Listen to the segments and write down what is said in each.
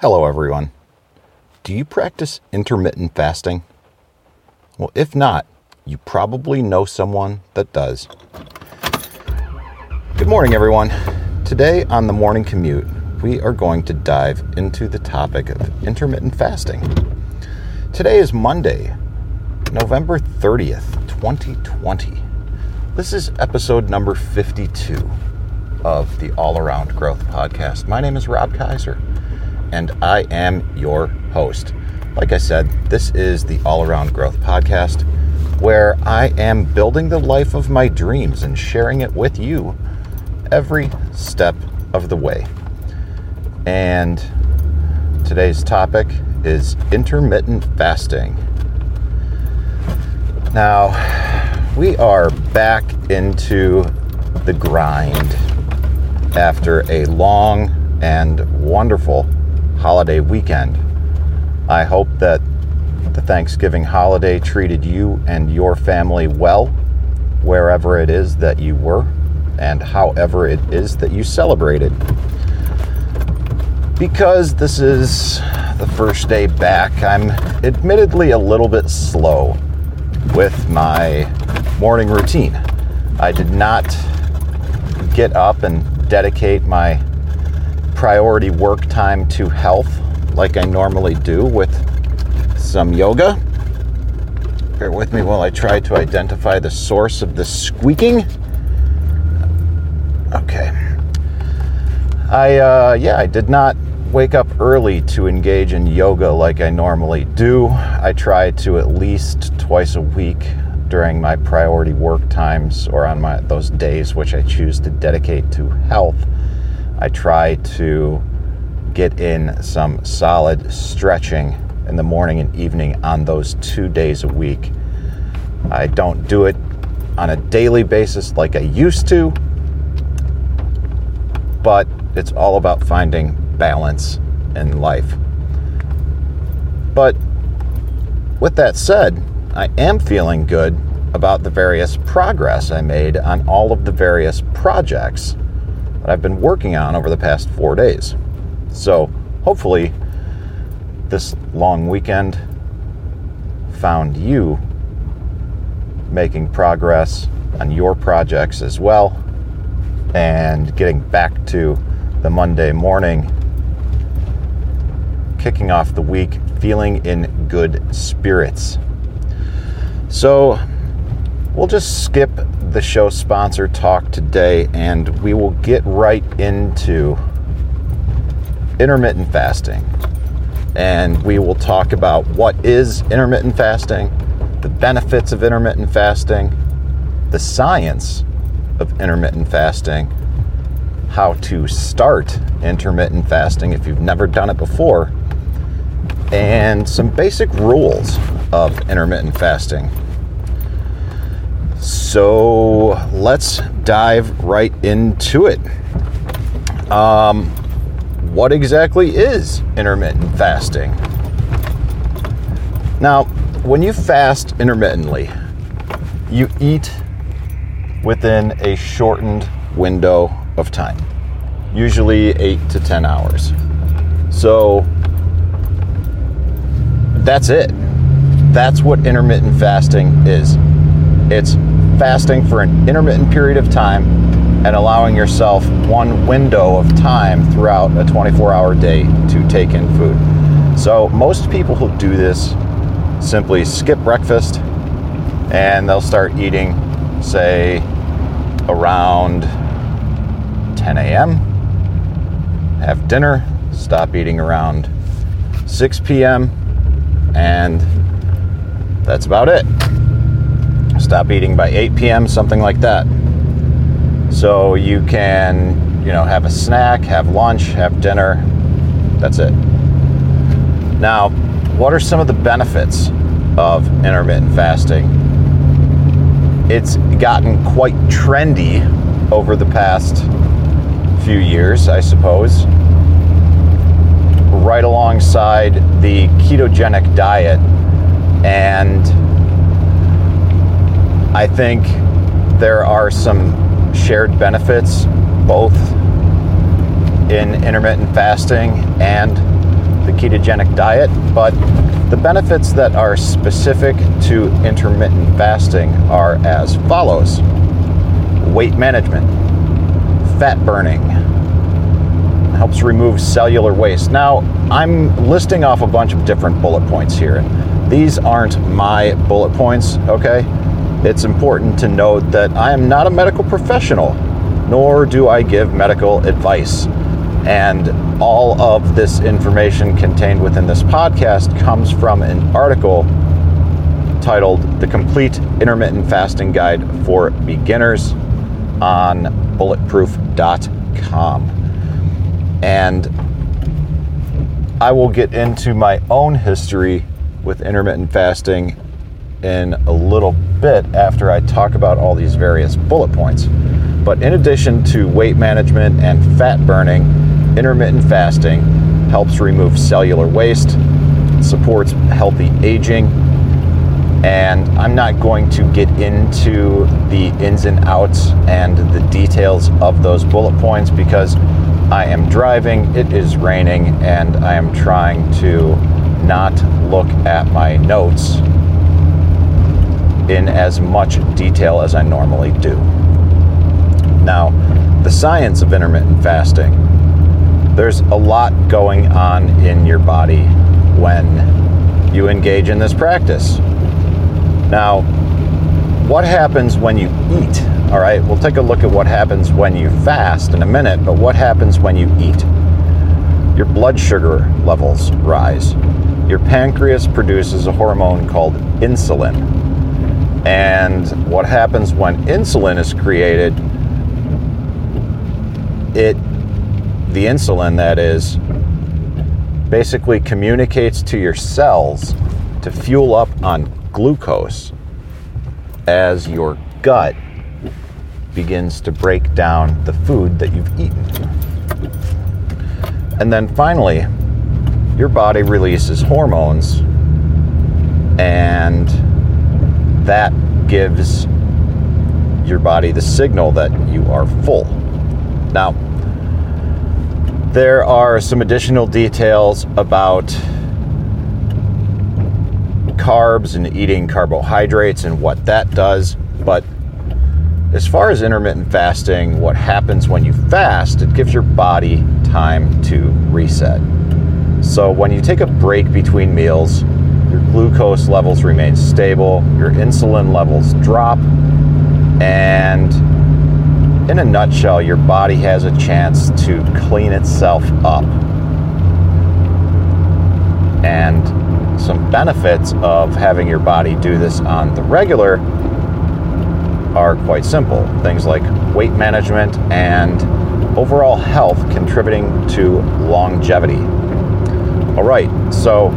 Hello, everyone. Do you practice intermittent fasting? Well, if not, you probably know someone that does. Good morning, everyone. Today on the morning commute, we are going to dive into the topic of intermittent fasting. Today is Monday, November 30th, 2020. This is episode number 52 of the All Around Growth Podcast. My name is Rob Kaiser, and I am your host. Like I said, this is the All Around Growth Podcast, where I am building the life of my dreams and sharing it with you every step of the way. And today's topic is intermittent fasting. Now, we are back into the grind after a long and wonderful holiday weekend. I hope that the Thanksgiving holiday treated you and your family well, wherever it is that you were, and however it is that you celebrated. Because this is the first day back, I'm admittedly a little bit slow with my morning routine. I did not get up and dedicate my priority work time to health like I normally do with some yoga. Bear with me while I try to identify the source of the squeaking. Okay. I, uh, yeah, I did not wake up early to engage in yoga like I normally do. I try to at least twice a week during my priority work times or on my those days which I choose to dedicate to health, I try to get in some solid stretching in the morning and evening on those two days a week. I don't do it on a daily basis like I used to, but it's all about finding balance in life. But with that said, I am feeling good about the various progress I made on all of the various projects that I've been working on over the past four days. So, hopefully, this long weekend found you making progress on your projects as well and getting back to the Monday morning, kicking off the week feeling in good spirits. So, we'll just skip the show sponsor talk today and we will get right into intermittent fasting. And we will talk about what is intermittent fasting, the benefits of intermittent fasting, the science of intermittent fasting, how to start intermittent fasting if you've never done it before, and some basic rules of intermittent fasting. So let's dive right into it. Um, what exactly is intermittent fasting? Now, when you fast intermittently, you eat within a shortened window of time, usually 8 to 10 hours. So that's it. That's what intermittent fasting is. It's fasting for an intermittent period of time and allowing yourself one window of time throughout a 24 hour day to take in food. So, most people who do this simply skip breakfast and they'll start eating, say, around 10 a.m., have dinner, stop eating around 6 p.m., and that's about it. Stop eating by 8 p.m., something like that. So you can, you know, have a snack, have lunch, have dinner. That's it. Now, what are some of the benefits of intermittent fasting? It's gotten quite trendy over the past few years, I suppose. Right alongside the ketogenic diet. And I think there are some shared benefits both in intermittent fasting and the ketogenic diet, but the benefits that are specific to intermittent fasting are as follows weight management, fat burning, helps remove cellular waste. Now, I'm listing off a bunch of different bullet points here. These aren't my bullet points, okay? It's important to note that I am not a medical professional, nor do I give medical advice. And all of this information contained within this podcast comes from an article titled The Complete Intermittent Fasting Guide for Beginners on bulletproof.com. And I will get into my own history with intermittent fasting in a little bit after I talk about all these various bullet points. But in addition to weight management and fat burning, intermittent fasting helps remove cellular waste, supports healthy aging, and I'm not going to get into the ins and outs and the details of those bullet points because I am driving, it is raining, and I am trying to not look at my notes in as much detail as I normally do. Now, the science of intermittent fasting there's a lot going on in your body when you engage in this practice. Now, what happens when you eat all right, we'll take a look at what happens when you fast in a minute, but what happens when you eat? Your blood sugar levels rise. Your pancreas produces a hormone called insulin. And what happens when insulin is created? It, the insulin that is, basically communicates to your cells to fuel up on glucose as your gut begins to break down the food that you've eaten. And then finally, your body releases hormones, and that gives your body the signal that you are full. Now, there are some additional details about carbs and eating carbohydrates and what that does, but as far as intermittent fasting, what happens when you fast, it gives your body time to reset. So when you take a break between meals, your glucose levels remain stable, your insulin levels drop, and in a nutshell, your body has a chance to clean itself up. And some benefits of having your body do this on the regular are quite simple. Things like weight management and overall health contributing to longevity. All right, so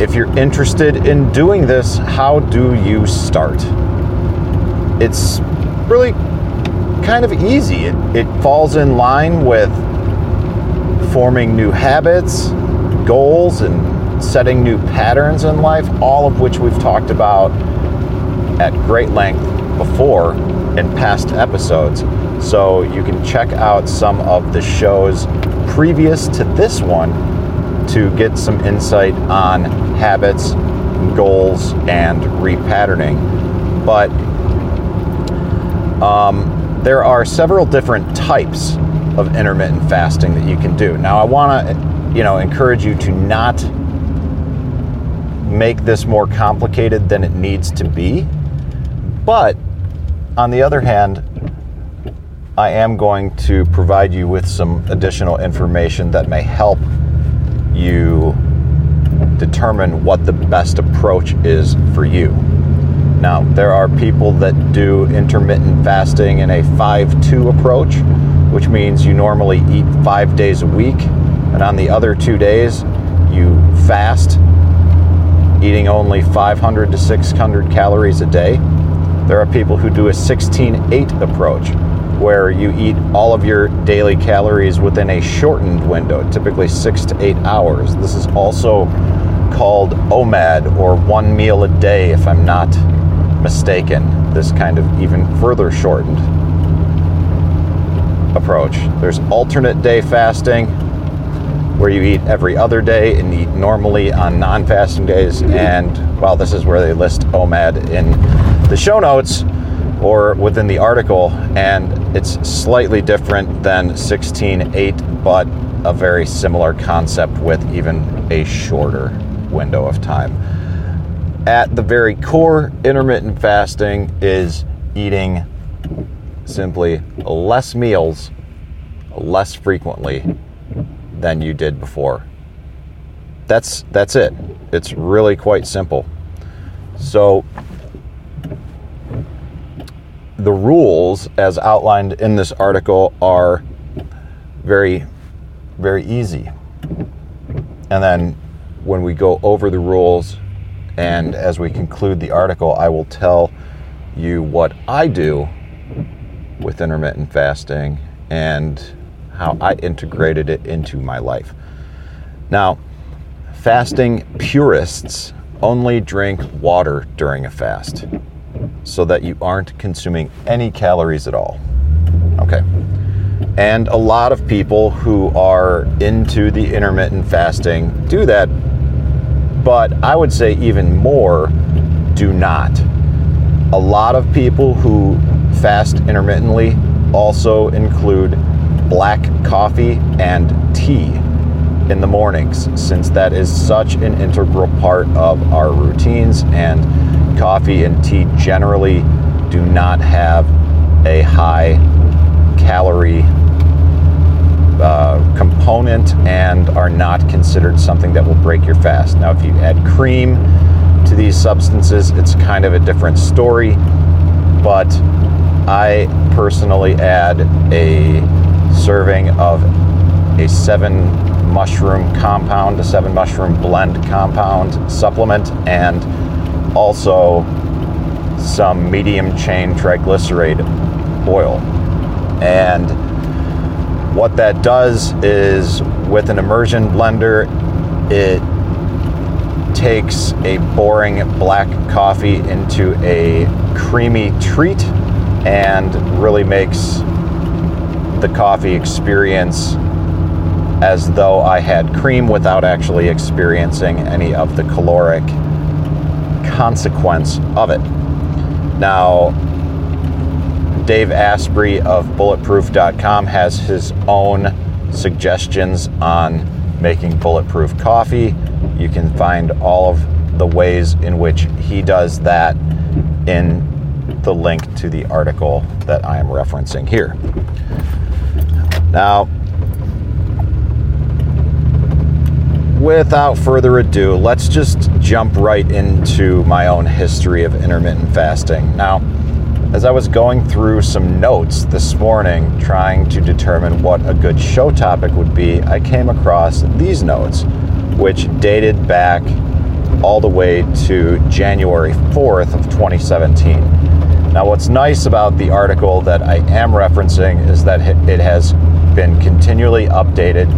if you're interested in doing this, how do you start? It's really kind of easy. It, it falls in line with forming new habits, goals, and setting new patterns in life, all of which we've talked about at great length before in past episodes. So you can check out some of the shows previous to this one to get some insight on habits, goals, and repatterning. But um, there are several different types of intermittent fasting that you can do. Now, I want to, you know, encourage you to not make this more complicated than it needs to be. But on the other hand, I am going to provide you with some additional information that may help you determine what the best approach is for you. Now, there are people that do intermittent fasting in a 5 2 approach, which means you normally eat five days a week, and on the other two days, you fast, eating only 500 to 600 calories a day. There are people who do a 16 8 approach where you eat all of your daily calories within a shortened window, typically six to eight hours. This is also called OMAD or one meal a day, if I'm not mistaken. This kind of even further shortened approach. There's alternate day fasting, where you eat every other day and eat normally on non fasting days. And well, this is where they list OMAD in the show notes or within the article. And it's slightly different than 16.8, but a very similar concept with even a shorter window of time. At the very core, intermittent fasting is eating simply less meals less frequently than you did before. That's that's it. It's really quite simple. So the rules as outlined in this article are very very easy. And then when we go over the rules and as we conclude the article, I will tell you what I do with intermittent fasting and how I integrated it into my life. Now, fasting purists only drink water during a fast so that you aren't consuming any calories at all. Okay. And a lot of people who are into the intermittent fasting do that, but I would say even more do not. A lot of people who fast intermittently also include black coffee and tea in the mornings, since that is such an integral part of our routines, and coffee and tea generally do not have a high calorie uh, component and are not considered something that will break your fast. Now, if you add cream to these substances, it's kind of a different story, but I personally add a serving of a seven mushroom compound, a seven mushroom blend compound supplement, and also some medium chain triglyceride oil. And what that does is with an immersion blender, it takes a boring black coffee into a creamy treat and really makes the coffee experience as though I had cream without actually experiencing any of the caloric consequence of it. Now, Dave Asprey of bulletproof.com has his own suggestions on making bulletproof coffee. You can find all of the ways in which he does that in the link to the article that I am referencing here. Now, without further ado, let's just jump right into my own history of intermittent fasting. Now, as I was going through some notes this morning trying to determine what a good show topic would be, I came across these notes, which dated back all the way to January 4th of 2017. Now, what's nice about the article that I am referencing is that it has been continually updated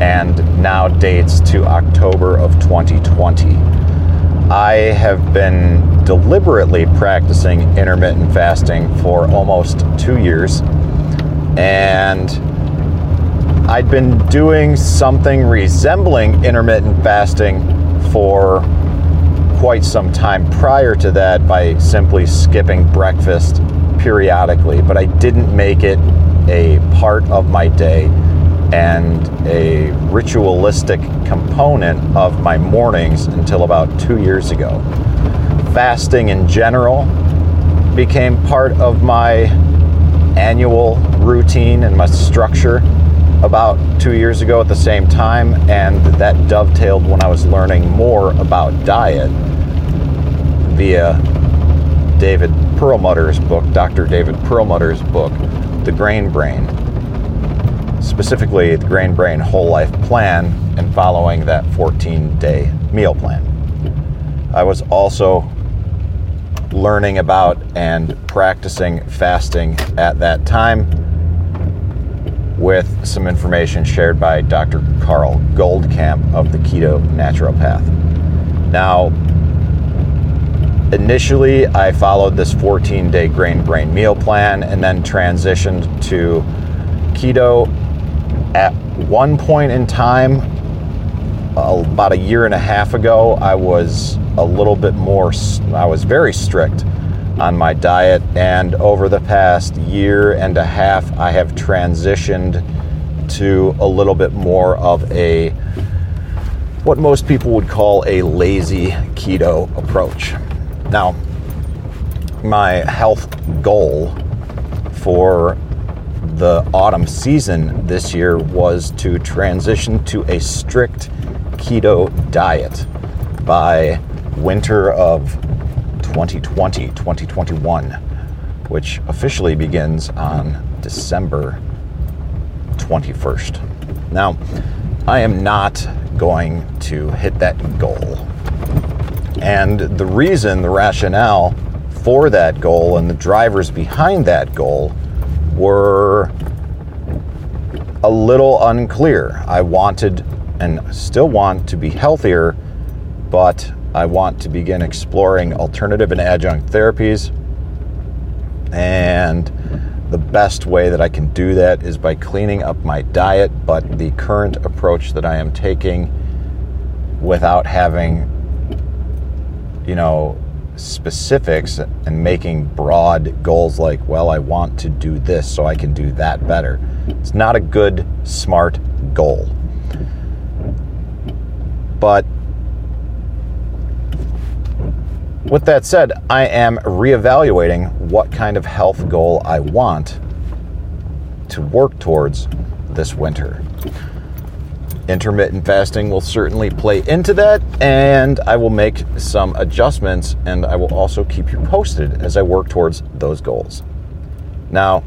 and now dates to October of 2020. I have been deliberately practicing intermittent fasting for almost two years, and I'd been doing something resembling intermittent fasting for quite some time prior to that by simply skipping breakfast periodically, but I didn't make it a part of my day and a ritualistic component of my mornings until about two years ago. Fasting in general became part of my annual routine and my structure about two years ago at the same time, and that dovetailed when I was learning more about diet via David Perlmutter's book, Dr. David Perlmutter's book, The Grain Brain, specifically the Grain Brain Whole Life Plan, and following that 14 day meal plan. I was also learning about and practicing fasting at that time with some information shared by Dr. Carl Goldkamp of the Keto Naturopath. Now, initially, I followed this 14 day grain brain meal plan and then transitioned to keto. At one point in time, about a year and a half ago, I was a little bit more, I was very strict on my diet. And over the past year and a half, I have transitioned to a little bit more of a what most people would call a lazy keto approach. Now, my health goal for the autumn season this year was to transition to a strict keto diet by winter of 2020, 2021, which officially begins on December 21st. Now, I am not going to hit that goal. And the reason, the rationale for that goal and the drivers behind that goal were a little unclear. I wanted and still want to be healthier, but I want to begin exploring alternative and adjunct therapies. And the best way that I can do that is by cleaning up my diet, but the current approach that I am taking without having, you know, specifics and making broad goals like, well, I want to do this so I can do that better. It's not a good, smart goal. But with that said, I am reevaluating what kind of health goal I want to work towards this winter intermittent fasting will certainly play into that, and I will make some adjustments and I will also keep you posted as I work towards those goals. Now,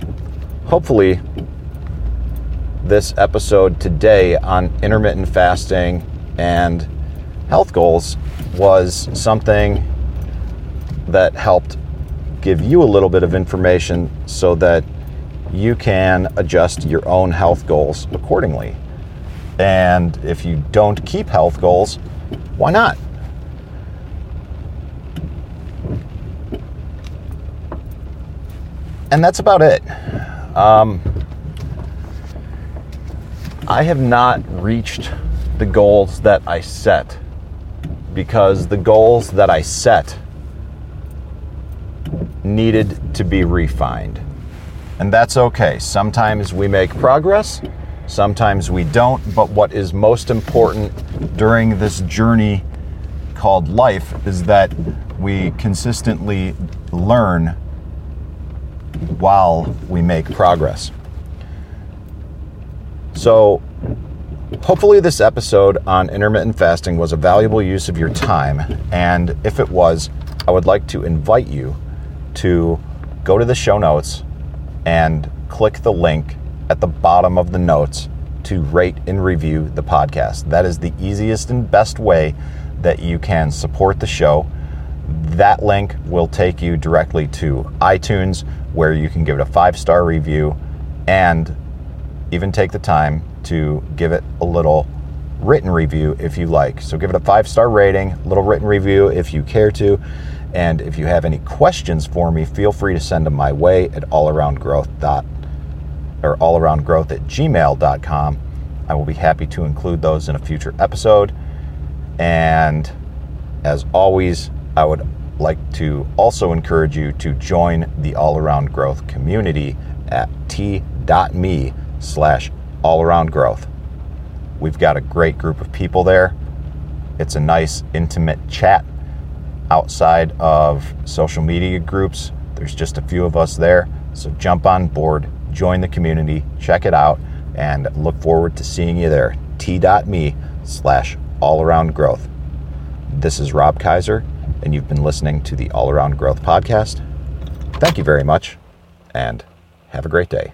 hopefully, this episode today on intermittent fasting and health goals was something that helped give you a little bit of information so that you can adjust your own health goals accordingly. And if you don't keep health goals, why not? And that's about it. Um, I have not reached the goals that I set because the goals that I set needed to be refined. And that's okay. Sometimes we make progress, Sometimes we don't, but what is most important during this journey called life is that we consistently learn while we make progress. So, hopefully, this episode on intermittent fasting was a valuable use of your time. And if it was, I would like to invite you to go to the show notes and click the link at the bottom of the notes to rate and review the podcast. That is the easiest and best way that you can support the show. That link will take you directly to iTunes, where you can give it a five star review and even take the time to give it a little written review if you like. So give it a five star rating, a little written review if you care to. And if you have any questions for me, feel free to send them my way at allaroundgrowth.com or allaroundgrowth at gmail.com. I will be happy to include those in a future episode. And as always, I would like to also encourage you to join the All Around Growth community at t.me slash all around growth. We've got a great group of people there. It's a nice, intimate chat outside of social media groups. There's just a few of us there. So jump on board, join the community, check it out, and look forward to seeing you there. T.me slash all around growth. This is Rob Kaiser, and you've been listening to the All Around Growth Podcast. Thank you very much, and have a great day.